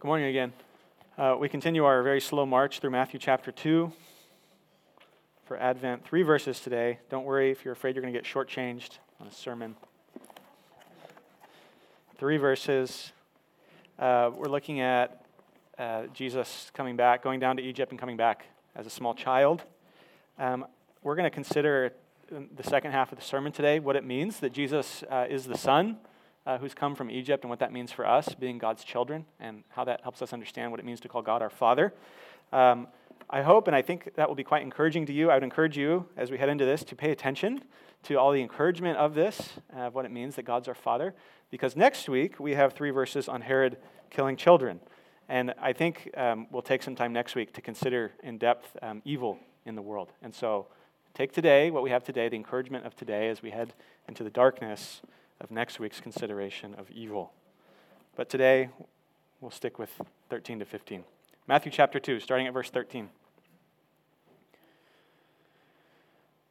Good morning again. Uh, we continue our very slow march through Matthew chapter 2 for Advent. Three verses today. Don't worry if you're afraid you're going to get shortchanged on a sermon. Three verses. Uh, we're looking at uh, Jesus coming back, going down to Egypt and coming back as a small child. Um, we're going to consider the second half of the sermon today what it means that Jesus uh, is the Son uh, who's come from Egypt and what that means for us, being God's children, and how that helps us understand what it means to call God our Father. Um, I hope and I think that will be quite encouraging to you. I would encourage you, as we head into this, to pay attention to all the encouragement of this, uh, of what it means that God's our Father, because next week we have three verses on Herod killing children. And I think um, we'll take some time next week to consider in depth um, evil in the world. And so take today, what we have today, the encouragement of today as we head into the darkness of next week's consideration of evil. But today, we'll stick with 13 to 15. Matthew chapter 2, starting at verse 13.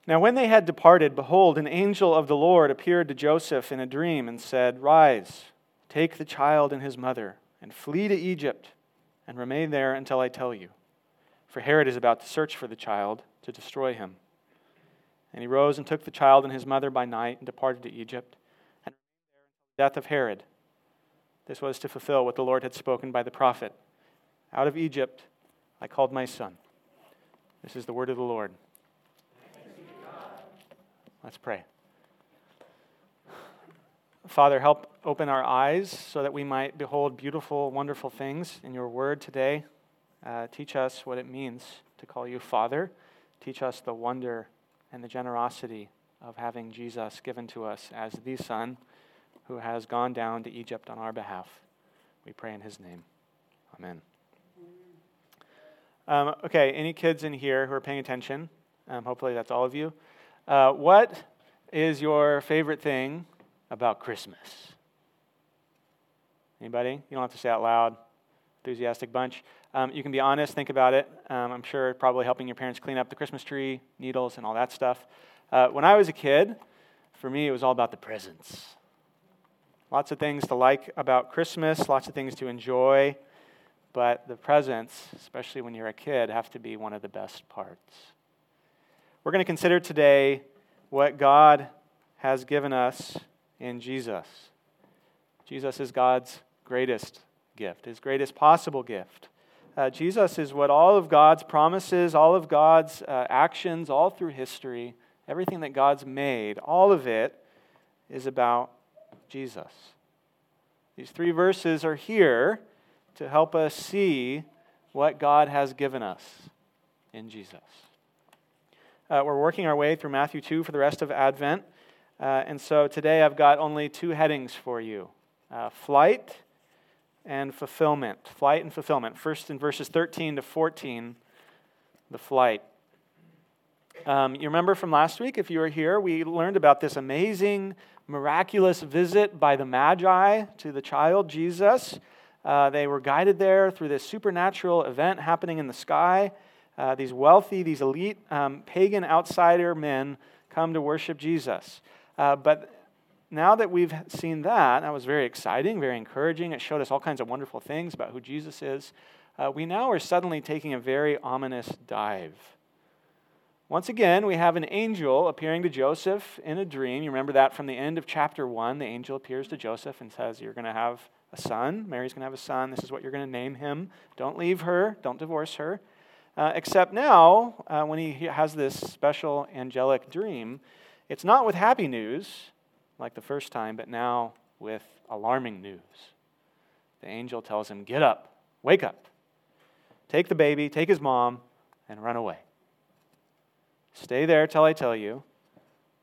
Now, when they had departed, behold, an angel of the Lord appeared to Joseph in a dream and said, Rise, take the child and his mother, and flee to Egypt, and remain there until I tell you. For Herod is about to search for the child to destroy him. And he rose and took the child and his mother by night and departed to Egypt death of Herod. This was to fulfill what the Lord had spoken by the prophet Out of Egypt I called my son. This is the word of the Lord. Let's pray. Father, help open our eyes so that we might behold beautiful, wonderful things in your word today. Uh, teach us what it means to call you Father. Teach us the wonder and the generosity of having Jesus given to us as the Son who has gone down to Egypt on our behalf. We pray in his name. Amen. Um, okay, any kids in here who are paying attention? Um, hopefully that's all of you. Uh, what is your favorite thing about Christmas? Anybody? You don't have to say out loud. Enthusiastic bunch. Um, you can be honest, think about it. Um, I'm sure probably helping your parents clean up the Christmas tree, needles, and all that stuff. Uh, when I was a kid, for me, it was all about the presents. Lots of things to like about Christmas, lots of things to enjoy, but the presents, especially when you're a kid, have to be one of the best parts. We're going to consider today what God has given us in Jesus. Jesus is God's greatest gift, his greatest possible gift. Uh, Jesus is what all of God's promises, all of God's uh, actions, all through history, everything that God's made, all of it is about Jesus. These three verses are here to help us see what God has given us in Jesus. Uh, we're working our way through Matthew 2 for the rest of Advent. Uh, and so today I've got only two headings for you uh, flight and fulfillment. Flight and fulfillment. First, in verses 13 to 14, the flight. Um, you remember from last week, if you were here, we learned about this amazing miraculous visit by the Magi to the child Jesus. Uh, they were guided there through this supernatural event happening in the sky. Uh, these wealthy, these elite um, pagan outsider men come to worship Jesus. Uh, but now that we've seen that, that was very exciting, very encouraging. It showed us all kinds of wonderful things about who Jesus is. Uh, we now are suddenly taking a very ominous dive once again, we have an angel appearing to Joseph in a dream. You remember that from the end of chapter 1. The angel appears to Joseph and says, You're going to have a son. Mary's going to have a son. This is what you're going to name him. Don't leave her, don't divorce her. Uh, except now, uh, when he has this special angelic dream, it's not with happy news like the first time, but now with alarming news. The angel tells him, Get up, wake up, take the baby, take his mom, and run away. Stay there till I tell you,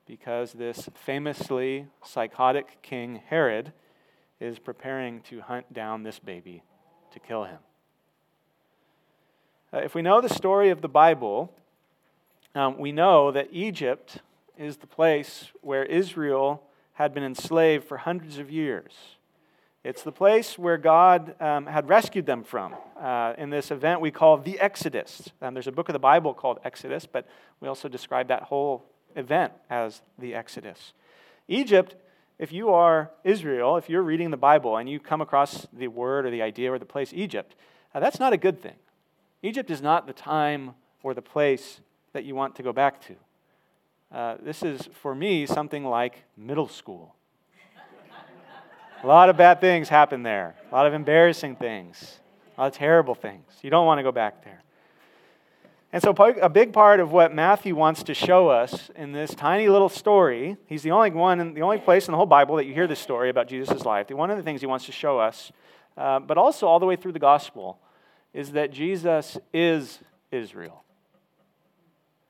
because this famously psychotic king Herod is preparing to hunt down this baby to kill him. Uh, if we know the story of the Bible, um, we know that Egypt is the place where Israel had been enslaved for hundreds of years. It's the place where God um, had rescued them from uh, in this event we call the Exodus. Um, there's a book of the Bible called Exodus, but we also describe that whole event as the Exodus. Egypt if you are Israel, if you're reading the Bible and you come across the word or the idea or the place Egypt, uh, that's not a good thing. Egypt is not the time or the place that you want to go back to. Uh, this is, for me, something like middle school. A lot of bad things happen there, a lot of embarrassing things, a lot of terrible things. You don't want to go back there. And so, a big part of what Matthew wants to show us in this tiny little story, he's the only one, the only place in the whole Bible that you hear this story about Jesus' life. One of the things he wants to show us, uh, but also all the way through the gospel, is that Jesus is Israel.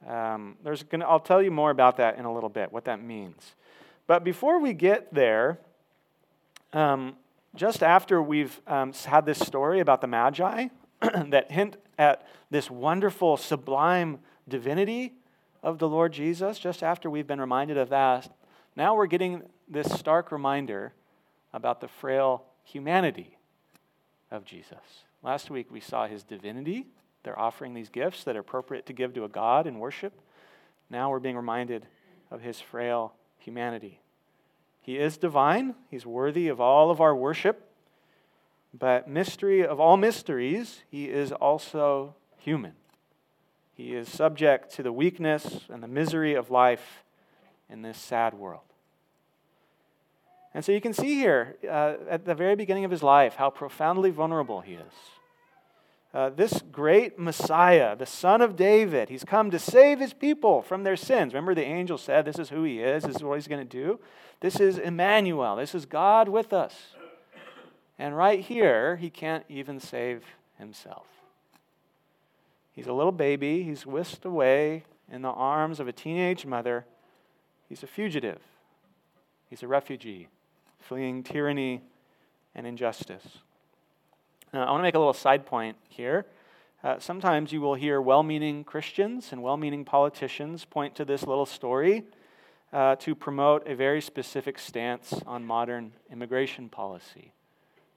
Um, there's gonna, I'll tell you more about that in a little bit, what that means. But before we get there, um, just after we've um, had this story about the Magi that hint at this wonderful, sublime divinity of the Lord Jesus, just after we've been reminded of that, now we're getting this stark reminder about the frail humanity of Jesus. Last week we saw his divinity. They're offering these gifts that are appropriate to give to a God in worship. Now we're being reminded of his frail humanity. He is divine, he's worthy of all of our worship. But mystery of all mysteries, he is also human. He is subject to the weakness and the misery of life in this sad world. And so you can see here uh, at the very beginning of his life how profoundly vulnerable he is. Uh, this great Messiah, the Son of David, he's come to save his people from their sins. Remember, the angel said, This is who he is, this is what he's going to do. This is Emmanuel, this is God with us. And right here, he can't even save himself. He's a little baby. He's whisked away in the arms of a teenage mother. He's a fugitive. He's a refugee, fleeing tyranny and injustice. Now, I want to make a little side point here. Uh, sometimes you will hear well meaning Christians and well meaning politicians point to this little story uh, to promote a very specific stance on modern immigration policy.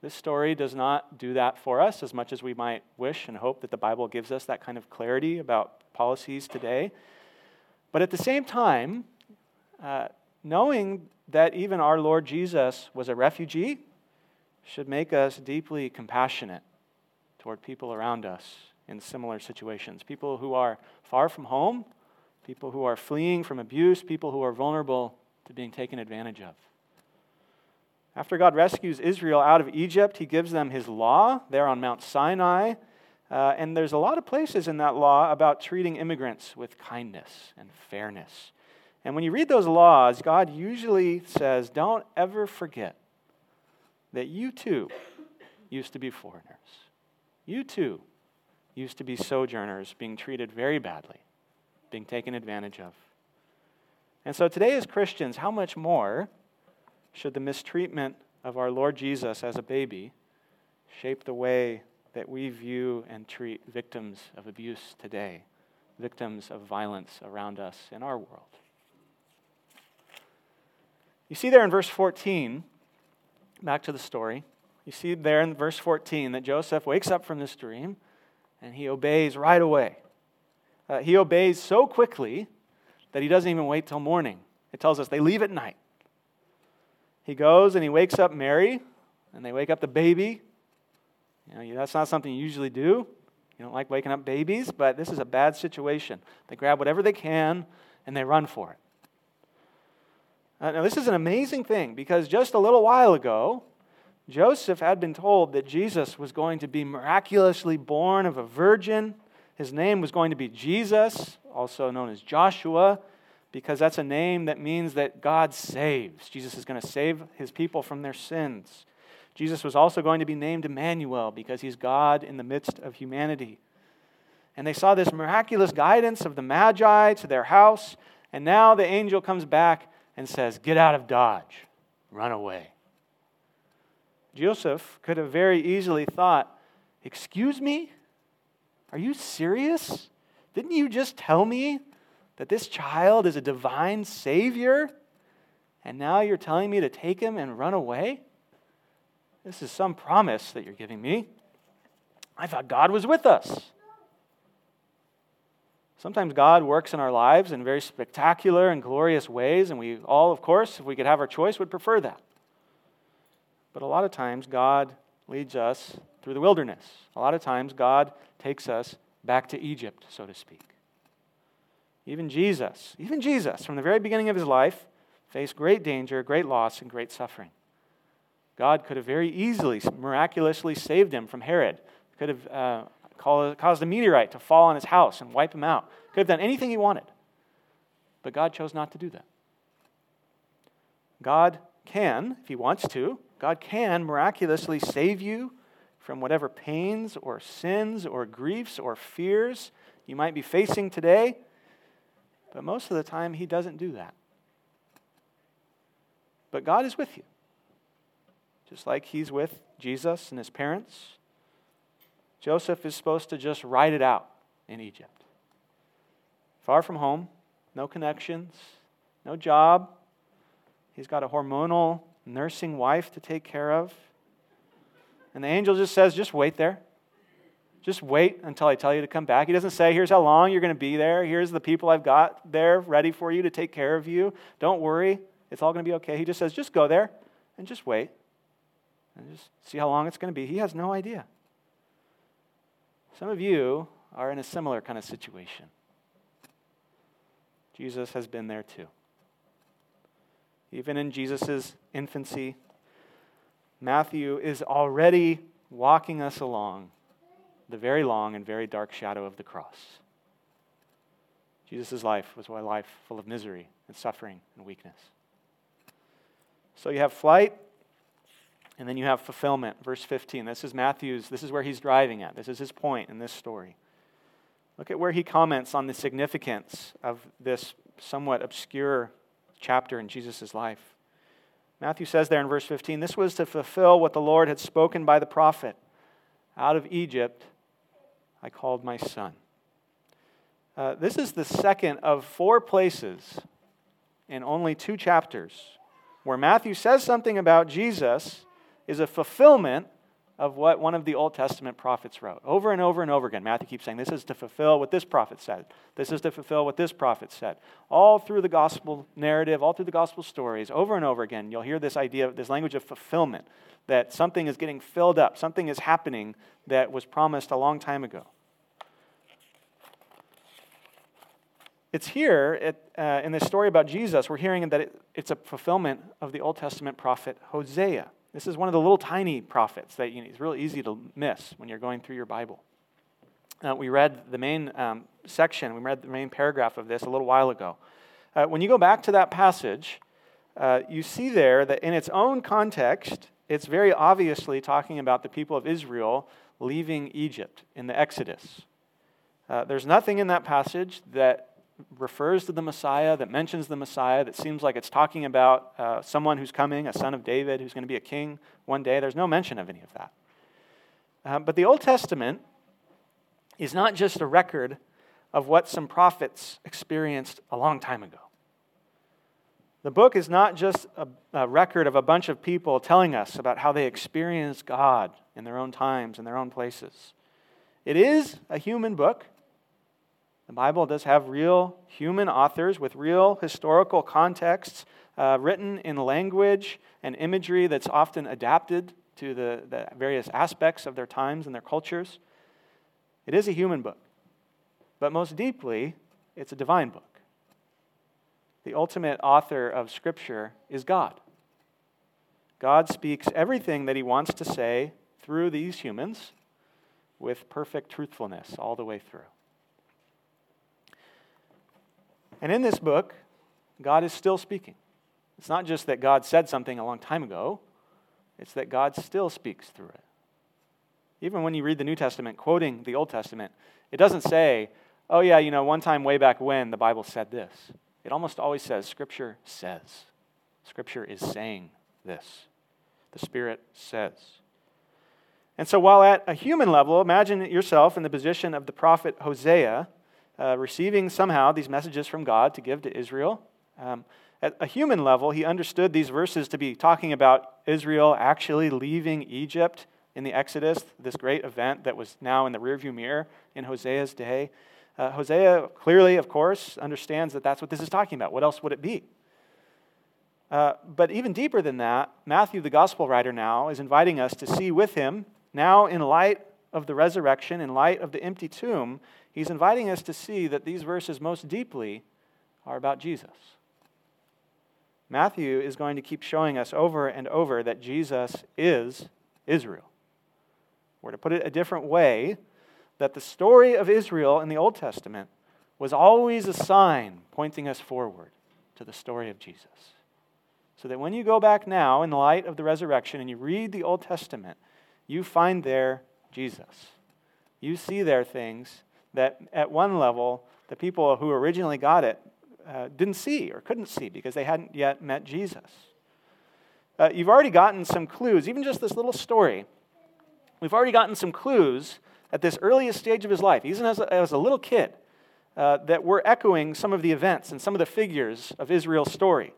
This story does not do that for us as much as we might wish and hope that the Bible gives us that kind of clarity about policies today. But at the same time, uh, knowing that even our Lord Jesus was a refugee should make us deeply compassionate toward people around us in similar situations. People who are far from home, people who are fleeing from abuse, people who are vulnerable to being taken advantage of. After God rescues Israel out of Egypt, he gives them his law there on Mount Sinai. Uh, and there's a lot of places in that law about treating immigrants with kindness and fairness. And when you read those laws, God usually says, don't ever forget that you too used to be foreigners. You too used to be sojourners being treated very badly, being taken advantage of. And so today, as Christians, how much more should the mistreatment of our Lord Jesus as a baby shape the way that we view and treat victims of abuse today, victims of violence around us in our world? You see there in verse 14, back to the story, you see there in verse 14 that Joseph wakes up from this dream and he obeys right away. Uh, he obeys so quickly that he doesn't even wait till morning. It tells us they leave at night. He goes and he wakes up Mary, and they wake up the baby. You know, that's not something you usually do. You don't like waking up babies, but this is a bad situation. They grab whatever they can and they run for it. Uh, now, this is an amazing thing because just a little while ago, Joseph had been told that Jesus was going to be miraculously born of a virgin. His name was going to be Jesus, also known as Joshua because that's a name that means that God saves. Jesus is going to save his people from their sins. Jesus was also going to be named Emmanuel because he's God in the midst of humanity. And they saw this miraculous guidance of the Magi to their house, and now the angel comes back and says, Get out of Dodge, run away. Joseph could have very easily thought, Excuse me? Are you serious? Didn't you just tell me that this child is a divine Savior, and now you're telling me to take him and run away? This is some promise that you're giving me. I thought God was with us. Sometimes God works in our lives in very spectacular and glorious ways, and we all, of course, if we could have our choice, would prefer that. But a lot of times, God leads us through the wilderness. A lot of times, God takes us back to Egypt, so to speak. Even Jesus, even Jesus, from the very beginning of his life, faced great danger, great loss, and great suffering. God could have very easily, miraculously saved him from Herod, could have uh, caused a meteorite to fall on his house and wipe him out. Could have done anything he wanted. But God chose not to do that. God can, if he wants to, God can miraculously save you from whatever pains or sins or griefs or fears you might be facing today. But most of the time, he doesn't do that. But God is with you. Just like he's with Jesus and his parents, Joseph is supposed to just ride it out in Egypt. Far from home, no connections, no job. He's got a hormonal nursing wife to take care of. And the angel just says, just wait there. Just wait until I tell you to come back. He doesn't say, here's how long you're going to be there. Here's the people I've got there ready for you to take care of you. Don't worry. It's all going to be okay. He just says, just go there and just wait and just see how long it's going to be. He has no idea. Some of you are in a similar kind of situation. Jesus has been there too. Even in Jesus' infancy, Matthew is already walking us along the very long and very dark shadow of the cross. Jesus' life was a life full of misery and suffering and weakness. So you have flight, and then you have fulfillment, verse 15. This is Matthew's, this is where he's driving at. This is his point in this story. Look at where he comments on the significance of this somewhat obscure chapter in Jesus' life. Matthew says there in verse 15, this was to fulfill what the Lord had spoken by the prophet Out of Egypt I called my son. Uh, this is the second of four places in only two chapters where Matthew says something about Jesus is a fulfillment of what one of the Old Testament prophets wrote. Over and over and over again, Matthew keeps saying, This is to fulfill what this prophet said. This is to fulfill what this prophet said. All through the gospel narrative, all through the gospel stories, over and over again, you'll hear this idea, this language of fulfillment, that something is getting filled up, something is happening that was promised a long time ago. It's here uh, in this story about Jesus, we're hearing that it, it's a fulfillment of the Old Testament prophet Hosea. This is one of the little tiny prophets that you know, it's really easy to miss when you're going through your Bible. Uh, we read the main um, section, we read the main paragraph of this a little while ago. Uh, when you go back to that passage, uh, you see there that in its own context, it's very obviously talking about the people of Israel leaving Egypt in the Exodus. Uh, there's nothing in that passage that refers to the Messiah, that mentions the Messiah, that seems like it's talking about uh, someone who's coming, a son of David, who's going to be a king one day. There's no mention of any of that. Uh, but the Old Testament is not just a record of what some prophets experienced a long time ago. The book is not just a, a record of a bunch of people telling us about how they experienced God in their own times, in their own places. It is a human book. The Bible does have real human authors with real historical contexts uh, written in language and imagery that's often adapted to the, the various aspects of their times and their cultures. It is a human book, but most deeply, it's a divine book. The ultimate author of Scripture is God. God speaks everything that he wants to say through these humans with perfect truthfulness all the way through. And in this book, God is still speaking. It's not just that God said something a long time ago, it's that God still speaks through it. Even when you read the New Testament quoting the Old Testament, it doesn't say, oh, yeah, you know, one time way back when the Bible said this. It almost always says, Scripture says. Scripture is saying this. The Spirit says. And so, while at a human level, imagine yourself in the position of the prophet Hosea uh, receiving somehow these messages from God to give to Israel. Um, at a human level, he understood these verses to be talking about Israel actually leaving Egypt in the Exodus, this great event that was now in the rearview mirror in Hosea's day. Uh, Hosea clearly, of course, understands that that's what this is talking about. What else would it be? Uh, but even deeper than that, Matthew, the gospel writer, now is inviting us to see with him, now in light of the resurrection, in light of the empty tomb, he's inviting us to see that these verses most deeply are about Jesus. Matthew is going to keep showing us over and over that Jesus is Israel. Or to put it a different way, that the story of Israel in the Old Testament was always a sign pointing us forward to the story of Jesus. So that when you go back now in the light of the resurrection and you read the Old Testament, you find there Jesus. You see there things that at one level, the people who originally got it uh, didn't see or couldn't see because they hadn't yet met Jesus. Uh, you've already gotten some clues, even just this little story. We've already gotten some clues at this earliest stage of his life, even as a, as a little kid, uh, that were echoing some of the events and some of the figures of Israel's story.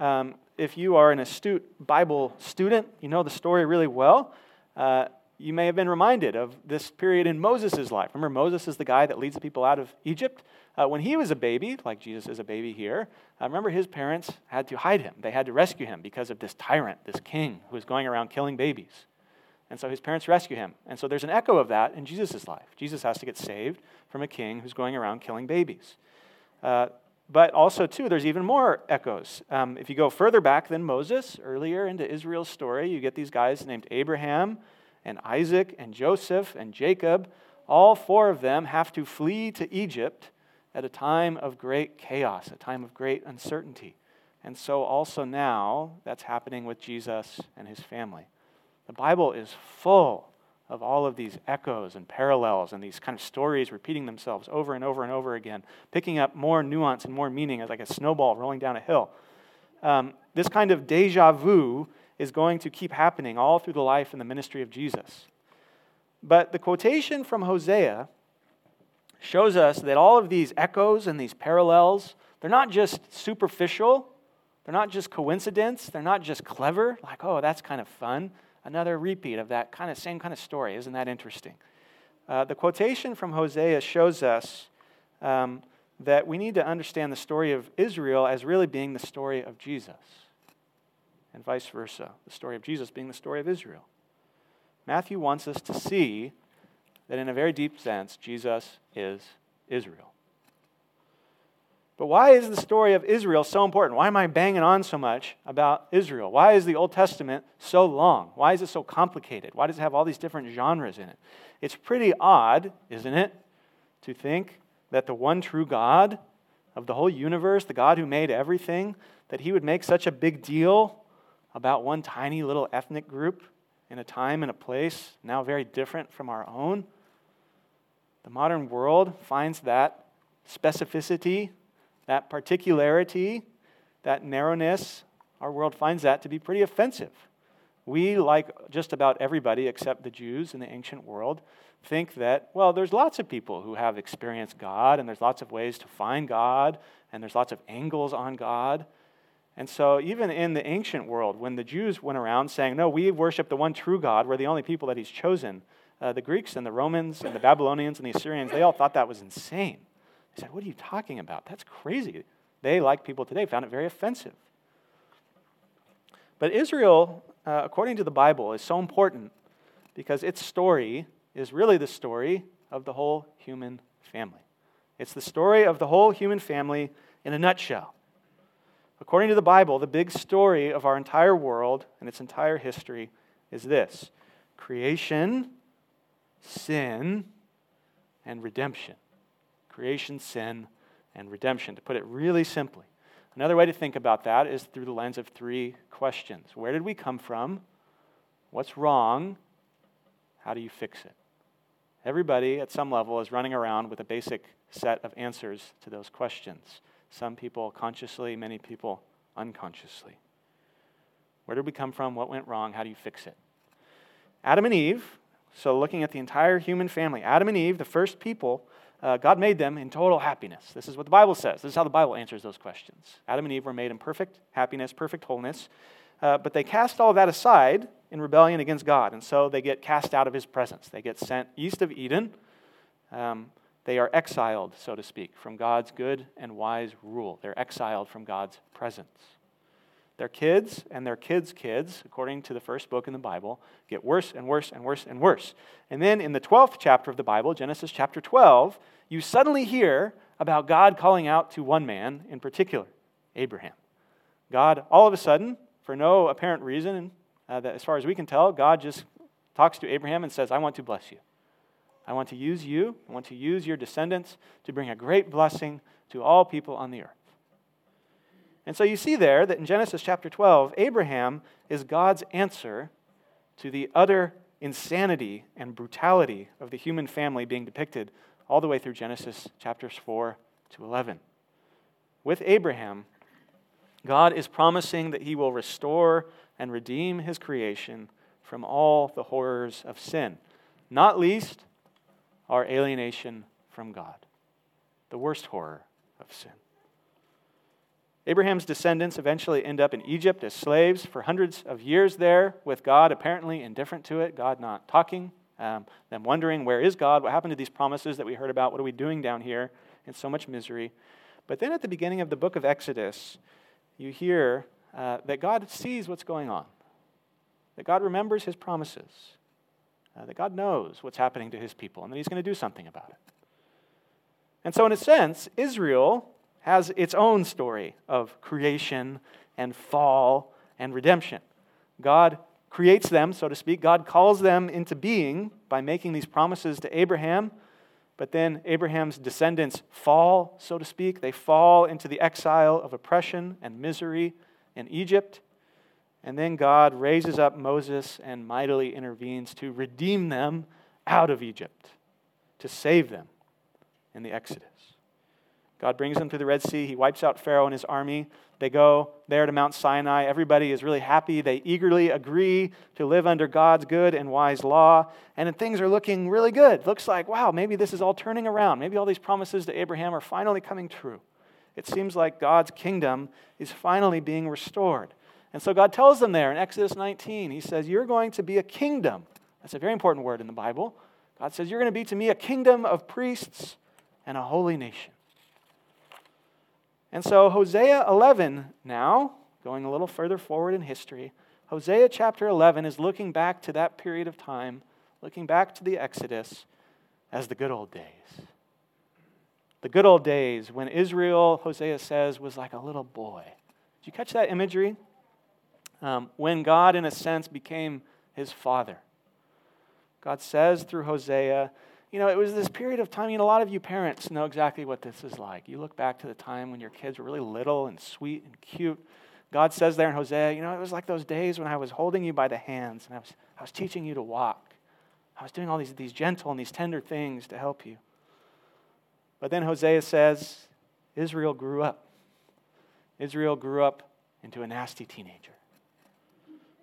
Um, if you are an astute Bible student, you know the story really well. Uh, you may have been reminded of this period in Moses' life. Remember, Moses is the guy that leads the people out of Egypt. Uh, when he was a baby, like Jesus is a baby here, uh, remember his parents had to hide him. They had to rescue him because of this tyrant, this king who was going around killing babies. And so his parents rescue him. And so there's an echo of that in Jesus' life. Jesus has to get saved from a king who's going around killing babies. Uh, but also, too, there's even more echoes. Um, if you go further back than Moses, earlier into Israel's story, you get these guys named Abraham and Isaac and Joseph and Jacob. All four of them have to flee to Egypt at a time of great chaos, a time of great uncertainty. And so, also now, that's happening with Jesus and his family. The Bible is full of all of these echoes and parallels and these kind of stories repeating themselves over and over and over again, picking up more nuance and more meaning as like a snowball rolling down a hill. Um, this kind of deja vu is going to keep happening all through the life and the ministry of Jesus. But the quotation from Hosea shows us that all of these echoes and these parallels, they're not just superficial, they're not just coincidence, they're not just clever, like, oh, that's kind of fun another repeat of that kind of same kind of story. Isn't that interesting? Uh, the quotation from Hosea shows us um, that we need to understand the story of Israel as really being the story of Jesus, and vice versa, the story of Jesus being the story of Israel. Matthew wants us to see that in a very deep sense, Jesus is Israel. But why is the story of Israel so important? Why am I banging on so much about Israel? Why is the Old Testament so long? Why is it so complicated? Why does it have all these different genres in it? It's pretty odd, isn't it, to think that the one true God of the whole universe, the God who made everything, that he would make such a big deal about one tiny little ethnic group in a time and a place now very different from our own. The modern world finds that specificity that particularity, that narrowness, our world finds that to be pretty offensive. We, like just about everybody except the Jews in the ancient world, think that, well, there's lots of people who have experienced God, and there's lots of ways to find God, and there's lots of angles on God. And so, even in the ancient world, when the Jews went around saying, no, we worship the one true God, we're the only people that he's chosen, uh, the Greeks and the Romans and the Babylonians and the Assyrians, they all thought that was insane. They said, What are you talking about? That's crazy. They, like people today, found it very offensive. But Israel, uh, according to the Bible, is so important because its story is really the story of the whole human family. It's the story of the whole human family in a nutshell. According to the Bible, the big story of our entire world and its entire history is this creation, sin, and redemption creation, sin, and redemption, to put it really simply. Another way to think about that is through the lens of three questions Where did we come from? What's wrong? How do you fix it? Everybody at some level is running around with a basic set of answers to those questions. Some people consciously, many people unconsciously. Where did we come from? What went wrong? How do you fix it? Adam and Eve, so looking at the entire human family, Adam and Eve, the first people, uh, God made them in total happiness. This is what the Bible says. This is how the Bible answers those questions. Adam and Eve were made in perfect happiness, perfect wholeness, uh, but they cast all that aside in rebellion against God, and so they get cast out of His presence. They get sent east of Eden, um, they are exiled, so to speak, from God's good and wise rule. They're exiled from God's presence. Their kids and their kids' kids, according to the first book in the Bible, get worse and worse and worse and worse. And then in the 12th chapter of the Bible, Genesis chapter 12, you suddenly hear about God calling out to one man in particular, Abraham. God, all of a sudden, for no apparent reason, uh, that as far as we can tell, God just talks to Abraham and says, I want to bless you. I want to use you, I want to use your descendants to bring a great blessing to all people on the earth. And so you see there that in Genesis chapter 12, Abraham is God's answer to the utter insanity and brutality of the human family being depicted all the way through Genesis chapters 4 to 11. With Abraham, God is promising that he will restore and redeem his creation from all the horrors of sin, not least our alienation from God, the worst horror of sin. Abraham's descendants eventually end up in Egypt as slaves for hundreds of years there, with God apparently indifferent to it, God not talking, um, them wondering, where is God? What happened to these promises that we heard about? What are we doing down here in so much misery? But then at the beginning of the book of Exodus, you hear uh, that God sees what's going on, that God remembers his promises, uh, that God knows what's happening to his people, and that he's going to do something about it. And so, in a sense, Israel has its own story of creation and fall and redemption. God creates them, so to speak. God calls them into being by making these promises to Abraham. But then Abraham's descendants fall, so to speak. They fall into the exile of oppression and misery in Egypt. And then God raises up Moses and mightily intervenes to redeem them out of Egypt, to save them in the Exodus. God brings them to the Red Sea. He wipes out Pharaoh and his army. They go there to Mount Sinai. Everybody is really happy. They eagerly agree to live under God's good and wise law. And things are looking really good. Looks like, wow, maybe this is all turning around. Maybe all these promises to Abraham are finally coming true. It seems like God's kingdom is finally being restored. And so God tells them there in Exodus 19, He says, You're going to be a kingdom. That's a very important word in the Bible. God says, You're going to be to me a kingdom of priests and a holy nation. And so, Hosea 11 now, going a little further forward in history, Hosea chapter 11 is looking back to that period of time, looking back to the Exodus as the good old days. The good old days when Israel, Hosea says, was like a little boy. Did you catch that imagery? Um, when God, in a sense, became his father. God says through Hosea, you know, it was this period of time, you know, a lot of you parents know exactly what this is like. You look back to the time when your kids were really little and sweet and cute. God says there in Hosea, you know, it was like those days when I was holding you by the hands and I was, I was teaching you to walk. I was doing all these, these gentle and these tender things to help you. But then Hosea says, Israel grew up. Israel grew up into a nasty teenager,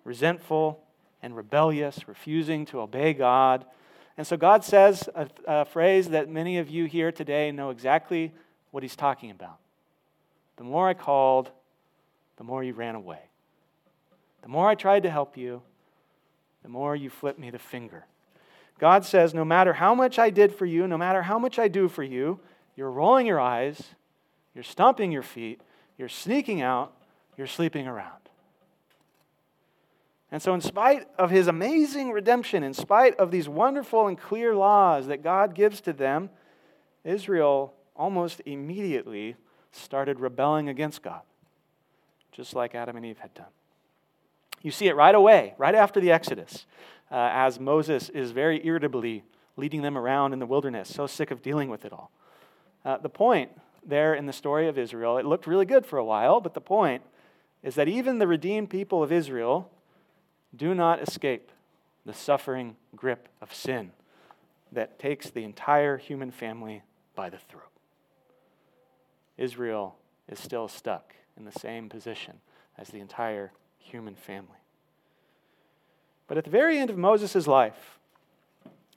resentful and rebellious, refusing to obey God and so God says a, a, phrase that many of you here today know exactly what he's talking about. The more I called, the more you ran away. The more I tried to help you, the more you flipped me the finger. God says, no matter how much I did for you, no matter how much I do for you, you're rolling your eyes, you're stomping your feet, you're sneaking out, you're sleeping around. And so, in spite of his amazing redemption, in spite of these wonderful and clear laws that God gives to them, Israel almost immediately started rebelling against God, just like Adam and Eve had done. You see it right away, right after the Exodus, uh, as Moses is very irritably leading them around in the wilderness, so sick of dealing with it all. Uh, the point there in the story of Israel, it looked really good for a while, but the point is that even the redeemed people of Israel do not escape the suffering grip of sin that takes the entire human family by the throat. Israel is still stuck in the same position as the entire human family. But at the very end of Moses' life,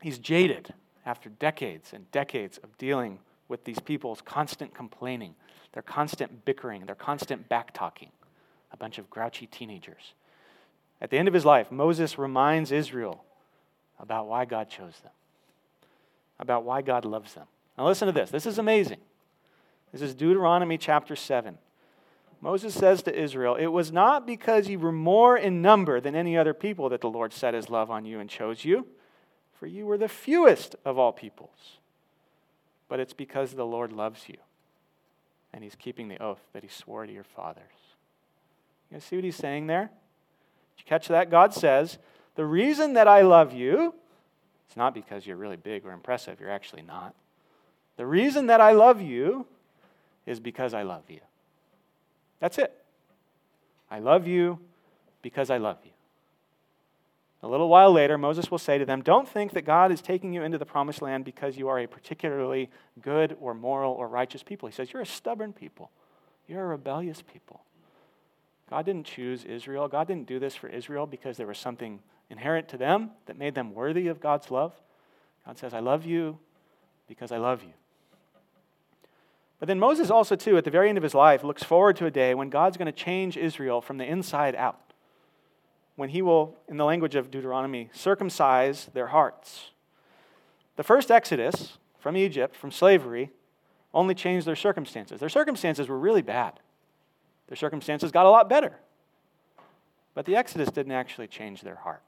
he's jaded after decades and decades of dealing with these people's constant complaining, their constant bickering, their constant backtalking, a bunch of grouchy teenagers. At the end of his life, Moses reminds Israel about why God chose them, about why God loves them, Now, listen to this. This is amazing. This is Deuteronomy chapter 7. Moses says to Israel, It was not because you were more in number than any other people that the Lord set his love on you and chose you, for you were the fewest of all peoples. But it's because the Lord loves you, and he's keeping the oath that he swore to your fathers. You see what he's saying there? You catch that? God says, The reason that I love you, it's not because you're really big or impressive. You're actually not. The reason that I love you is because I love you. That's it. I love you because I love you. A little while later, Moses will say to them, Don't think that God is taking you into the promised land because you are a particularly good or moral or righteous people. He says, You're a stubborn people, you're a rebellious people. God didn't choose Israel. God didn't do this for Israel because there was something inherent to them that made them worthy of God's love. God says, I love you because I love you. But then Moses also, too, at the very end of his life, looks forward to a day when God's going to change Israel from the inside out. When he will, in the language of Deuteronomy, circumcise their hearts. The first exodus from Egypt, from slavery, only changed their circumstances. Their circumstances were really bad. Their circumstances got a lot better. But the exodus didn't actually change their heart.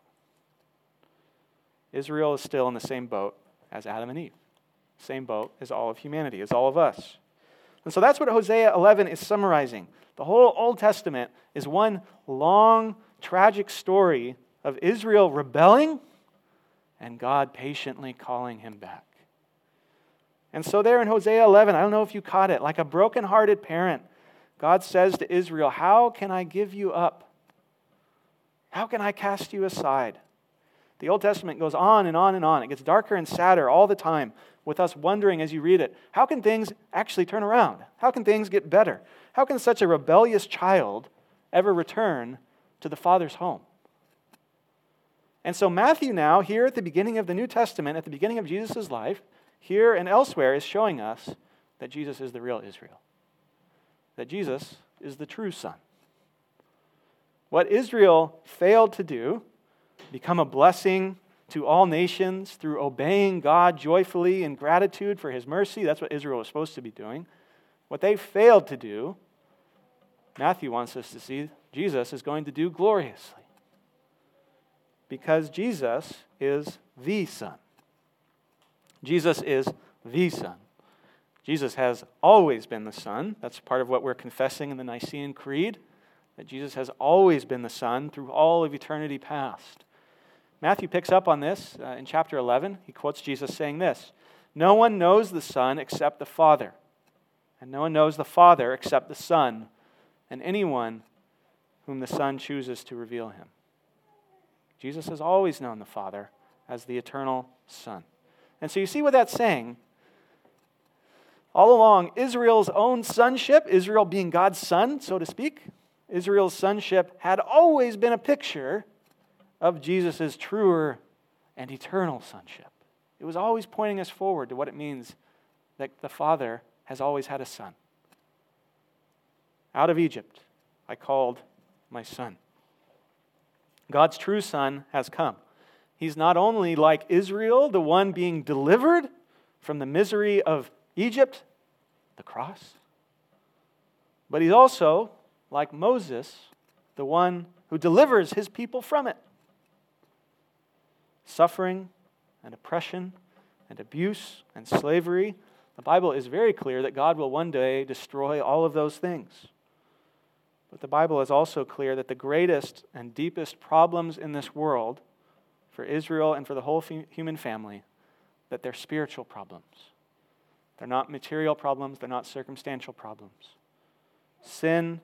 Israel is still in the same boat as Adam and Eve. Same boat as all of humanity, as all of us. And so that's what Hosea 11 is summarizing. The whole Old Testament is one long, tragic story of Israel rebelling and God patiently calling him back. And so, there in Hosea 11, I don't know if you caught it, like a broken-hearted parent, God says to Israel, How can I give you up? How can I cast you aside? The Old Testament goes on and on and on. It gets darker and sadder all the time with us wondering as you read it how can things actually turn around? How can things get better? How can such a rebellious child ever return to the Father's home? And so, Matthew, now, here at the beginning of the New Testament, at the beginning of Jesus' life, here and elsewhere, is showing us that Jesus is the real Israel, that Jesus is the true Son. What Israel failed to do, become a blessing to all nations through obeying God joyfully in gratitude for his mercy. That's what Israel was supposed to be doing. What they failed to do, Matthew wants us to see Jesus is going to do gloriously. Because Jesus is the Son. Jesus is the Son. Jesus has always been the Son. That's part of what we're confessing in the Nicene Creed, that Jesus has always been the Son through all of eternity past. Matthew picks up on this uh, in chapter 11. He quotes Jesus saying this No one knows the Son except the Father, and no one knows the Father except the Son, and anyone whom the Son chooses to reveal him. Jesus has always known the Father as the eternal Son. And so you see what that's saying. All along, Israel's own sonship, Israel being God's son, so to speak, Israel's sonship had always been a picture of Jesus' truer and eternal sonship. It was always pointing us forward to what it means that the Father has always had a son. Out of Egypt, I called my son. God's true son has come. He's not only like Israel, the one being delivered from the misery of Egypt, the cross, but he's also like Moses, the one who delivers his people from it suffering and oppression and abuse and slavery, the Bible is very clear that God will one day destroy all of those things. But the Bible is also clear that the greatest and deepest problems in this world for Israel and for the whole human family that they're spiritual problems. They're not material problems, they're not circumstantial problems. Sin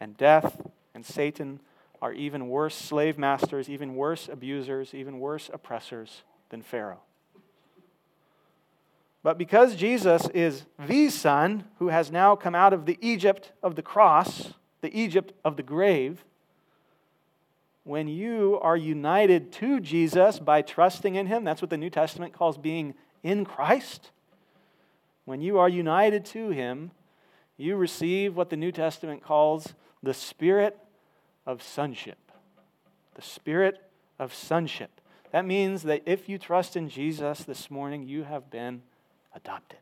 and death and Satan are even worse slave masters, even worse abusers, even worse oppressors than Pharaoh. But because Jesus is the Son who has now come out of the Egypt of the cross, the Egypt of the grave, when you are united to Jesus by trusting in Him, that's what the New Testament calls being in Christ. When you are united to Him, you receive what the New Testament calls the Spirit of sonship. The spirit of sonship. That means that if you trust in Jesus this morning, you have been adopted.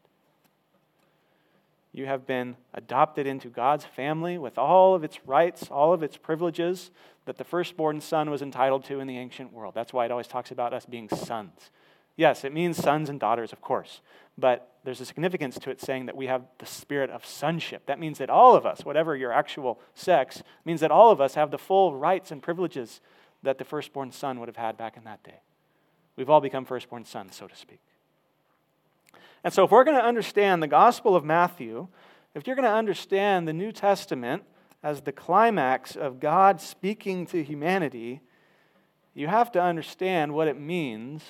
You have been adopted into God's family with all of its rights, all of its privileges that the firstborn son was entitled to in the ancient world. That's why it always talks about us being sons. Yes, it means sons and daughters, of course, but there's a significance to it saying that we have the spirit of sonship. That means that all of us, whatever your actual sex, means that all of us have the full rights and privileges that the firstborn son would have had back in that day. We've all become firstborn sons, so to speak. And so, if we're going to understand the Gospel of Matthew, if you're going to understand the New Testament as the climax of God speaking to humanity, you have to understand what it means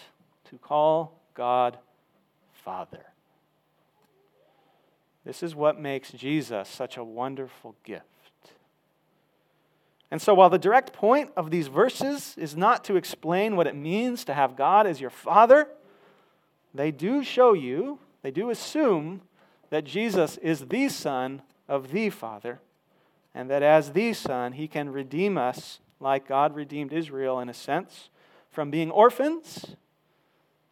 to call God Father. This is what makes Jesus such a wonderful gift. And so, while the direct point of these verses is not to explain what it means to have God as your Father, they do show you, they do assume that Jesus is the Son of the Father, and that as the Son, he can redeem us like God redeemed Israel in a sense from being orphans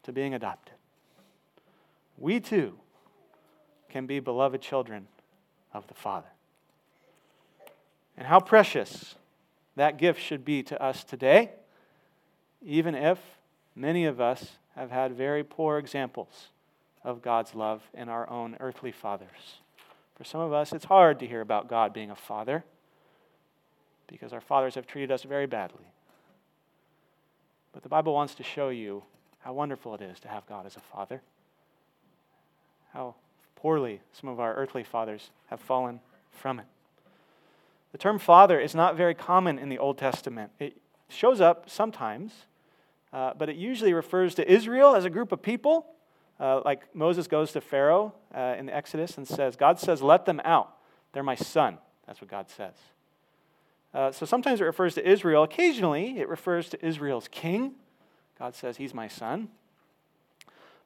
to being adopted. We too can be beloved children of the Father. And how precious that gift should be to us today, even if many of us have had very poor examples of God's love in our own earthly fathers. For some of us, it's hard to hear about God being a father because our fathers have treated us very badly. But the Bible wants to show you how wonderful it is to have God as a father, how poorly some of our earthly fathers have fallen from it. The term father is not very common in the Old Testament. It shows up sometimes, uh, but it usually refers to Israel as a group of people. Uh, like Moses goes to Pharaoh uh, in the Exodus and says, God says, let them out. They're my son. That's what God says. Uh, so sometimes it refers to Israel. Occasionally, it refers to Israel's king. God says, He's my son.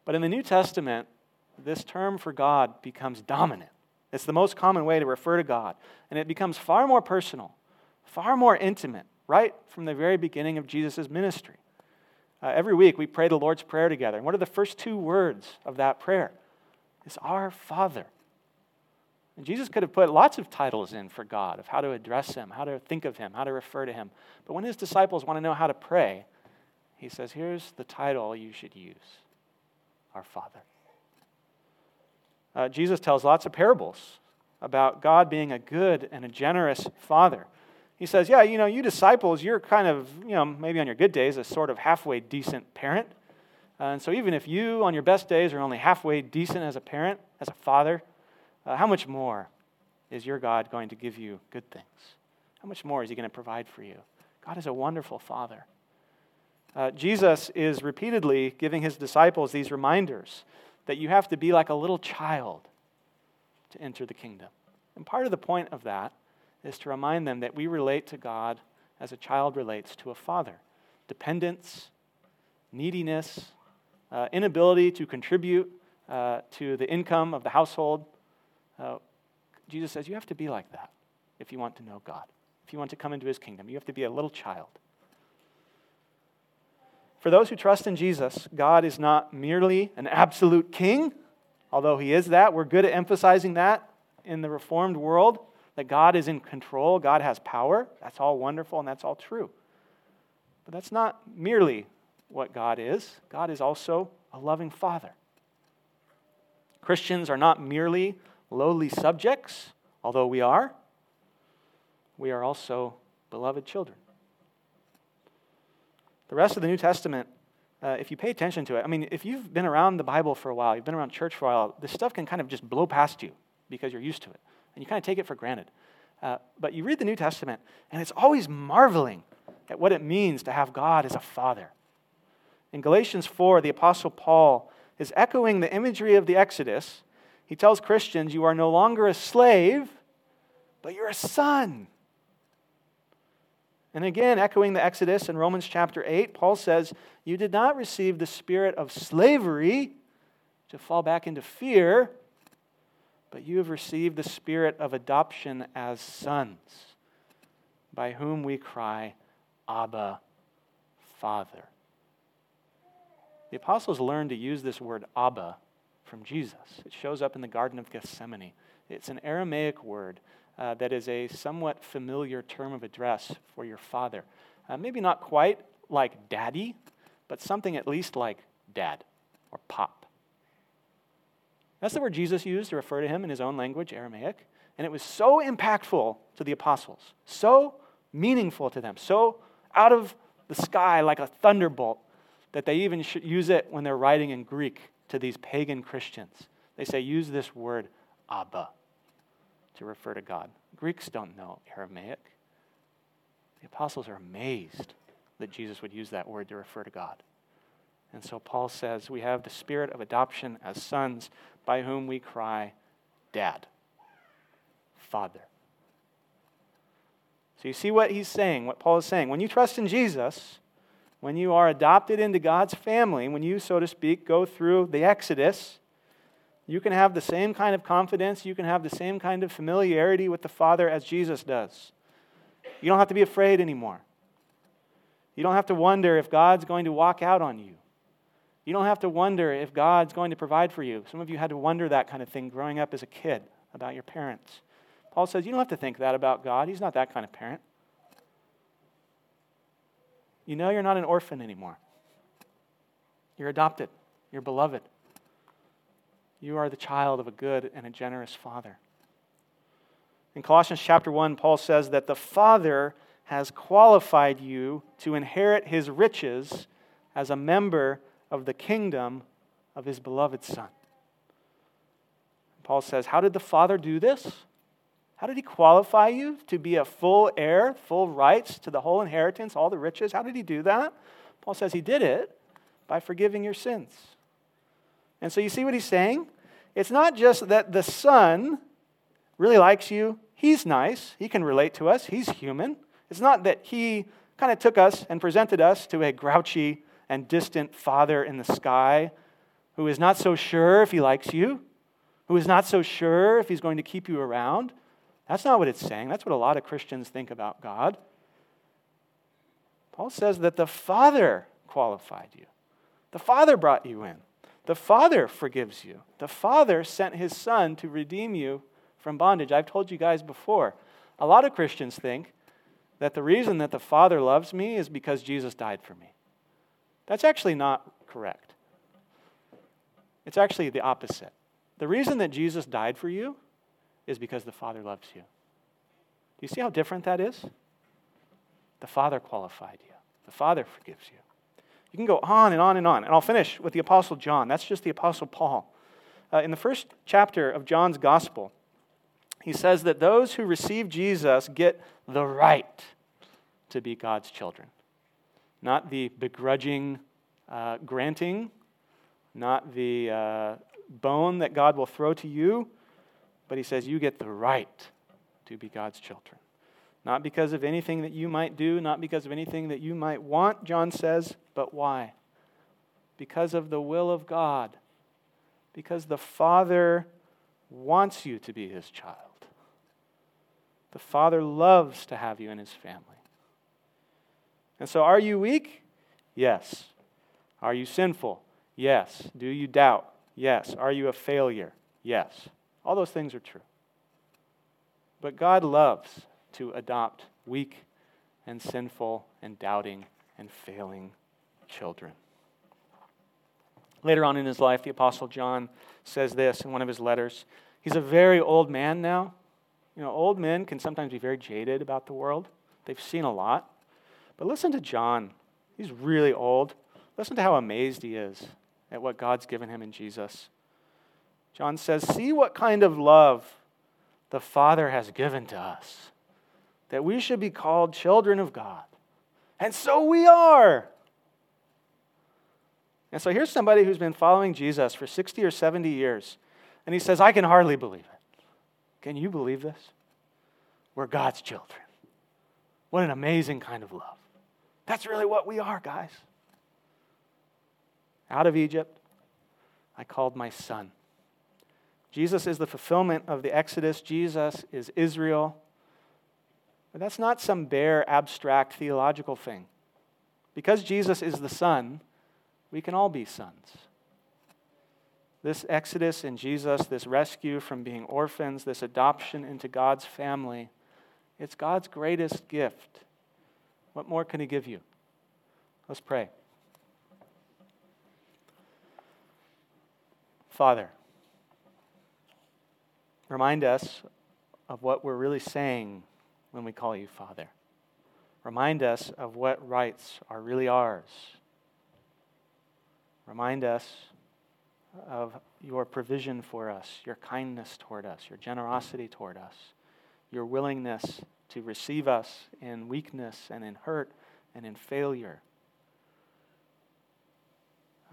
But in the New Testament, this term for God becomes dominant. It's the most common way to refer to God. And it becomes far more personal, far more intimate, right from the very beginning of Jesus' ministry. Uh, every week we pray the Lord's Prayer together. And what are the first two words of that prayer? It's Our Father. And Jesus could have put lots of titles in for God of how to address Him, how to think of Him, how to refer to Him. But when His disciples want to know how to pray, He says, Here's the title you should use Our Father uh, Jesus tells lots of parables about God being a good and a generous father. He says, Yeah, you know, you disciples, you're kind of, you know, maybe on your good days, a sort of halfway decent parent. And so even if you, on your best days, are only halfway decent as a parent, as a father, uh, how much more is your God going to give you good things? How much more is He going to provide for you? God is a wonderful Father. Uh, Jesus is repeatedly giving His disciples these reminders that you have to be like a little child to enter the kingdom. And part of the point of that is to remind them that we relate to God as a child relates to a father dependence, neediness, uh, inability to contribute uh, to the income of the household. Uh, Jesus says you have to be like that if you want to know God. If you want to come into his kingdom, you have to be a little child. For those who trust in Jesus, God is not merely an absolute king, although he is that. We're good at emphasizing that in the Reformed world, that God is in control, God has power. That's all wonderful and that's all true. But that's not merely what God is, God is also a loving Father. Christians are not merely lowly subjects, although we are. We are also beloved children. The rest of the New Testament, uh, if you pay attention to it, I mean, if you've been around the Bible for a while, you've been around church for a while, this stuff can kind of just blow past you because you're used to it. And you kind of take it for granted. Uh, but you read the New Testament, and it's always marveling at what it means to have God as a father. In Galatians 4, the Apostle Paul is echoing the imagery of the Exodus. He tells Christians, You are no longer a slave, but you're a son. And again, echoing the Exodus in Romans chapter 8, Paul says, You did not receive the spirit of slavery to fall back into fear, but you have received the spirit of adoption as sons, by whom we cry, Abba, Father. The apostles learned to use this word Abba from Jesus. It shows up in the Garden of Gethsemane. It's an Aramaic word uh, that is a somewhat familiar term of address for your father. Uh, maybe not quite like daddy, but something at least like dad or pop. That's the word Jesus used to refer to him in his own language, Aramaic. And it was so impactful to the apostles, so meaningful to them, so out of the sky like a thunderbolt that they even use it when they're writing in Greek to these pagan Christians. They say, use this word, Abba, to refer to God. Greeks don't know Aramaic. The apostles are amazed that Jesus would use that word to refer to God. And so Paul says, We have the spirit of adoption as sons by whom we cry, Dad, Father. So you see what he's saying, what Paul is saying. When you trust in Jesus, when you are adopted into God's family, when you, so to speak, go through the Exodus, you can have the same kind of confidence, you can have the same kind of familiarity with the Father as Jesus does. You don't have to be afraid anymore. You don't have to wonder if God's going to walk out on you. You don't have to wonder if God's going to provide for you. Some of you had to wonder that kind of thing growing up as a kid about your parents. Paul says you don't have to think that about God. He's not that kind of parent. You know you're not an orphan anymore. You're adopted. You're beloved. You are the child of a good and a generous Father. In Colossians chapter 1, Paul says that the Father has qualified you to inherit his riches as a member of the kingdom of his beloved Son. Paul says, How did the Father do this? How did he qualify you to be a full heir, full rights to the whole inheritance, all the riches? How did he do that? Paul says he did it by forgiving your sins. And so you see what he's saying? It's not just that the Son really likes you, he's nice, he can relate to us, he's human. It's not that he kind of took us and presented us to a grouchy and distant Father in the sky who is not so sure if he likes you, who is not so sure if he's going to keep you around. That's not what it's saying. That's what a lot of Christians think about God. Paul says that the Father qualified you, the Father brought you in, the Father forgives you, the Father sent his Son to redeem you from bondage. I've told you guys before. A lot of Christians think that the reason that the Father loves me is because Jesus died for me. That's actually not correct. It's actually the opposite. The reason that Jesus died for you is because the Father loves you. Do you see how different that is? The Father qualified you, the Father forgives you. You can go on and on and on. And I'll finish with the Apostle John. That's just the Apostle Paul. Uh, in the first chapter of John's Gospel, he says that those who receive Jesus get the right to be God's children, not the begrudging uh, granting, not the uh, bone that God will throw to you, but he says you get the right to be God's children. Not because of anything that you might do, not because of anything that you might want, John says, but why? Because of the will of God. Because the Father wants you to be his child. The Father loves to have you in his family. And so, are you weak? Yes. Are you sinful? Yes. Do you doubt? Yes. Are you a failure? Yes. All those things are true. But God loves to adopt weak and sinful and doubting and failing children. Later on in his life, the Apostle John says this in one of his letters. He's a very old man now. You know, old men can sometimes be very jaded about the world, they've seen a lot. But listen to John. He's really old. Listen to how amazed he is at what God's given him in Jesus. John says, See what kind of love the Father has given to us, that we should be called children of God. And so we are. And so here's somebody who's been following Jesus for 60 or 70 years, and he says, I can hardly believe it. Can you believe this? We're God's children. What an amazing kind of love. That's really what we are, guys. Out of Egypt, I called my son. Jesus is the fulfillment of the Exodus. Jesus is Israel. That's not some bare, abstract theological thing. Because Jesus is the Son, we can all be sons. This exodus in Jesus, this rescue from being orphans, this adoption into God's family, it's God's greatest gift. What more can He give you? Let's pray. Father, remind us of what we're really saying when we call you Father. Remind us of what rights are really ours. Remind us of your provision for us, your kindness toward us, your generosity toward us, your willingness to receive us in weakness and in hurt and in failure.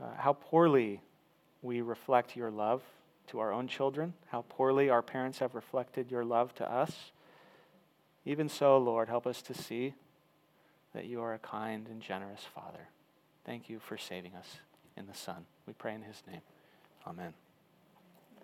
Uh, how poorly we reflect your love to our own children, how poorly our parents have reflected your love to us. Even so, Lord, help us to see that you are a kind and generous Father. Thank you for saving us in the Son. We pray in his name. Amen.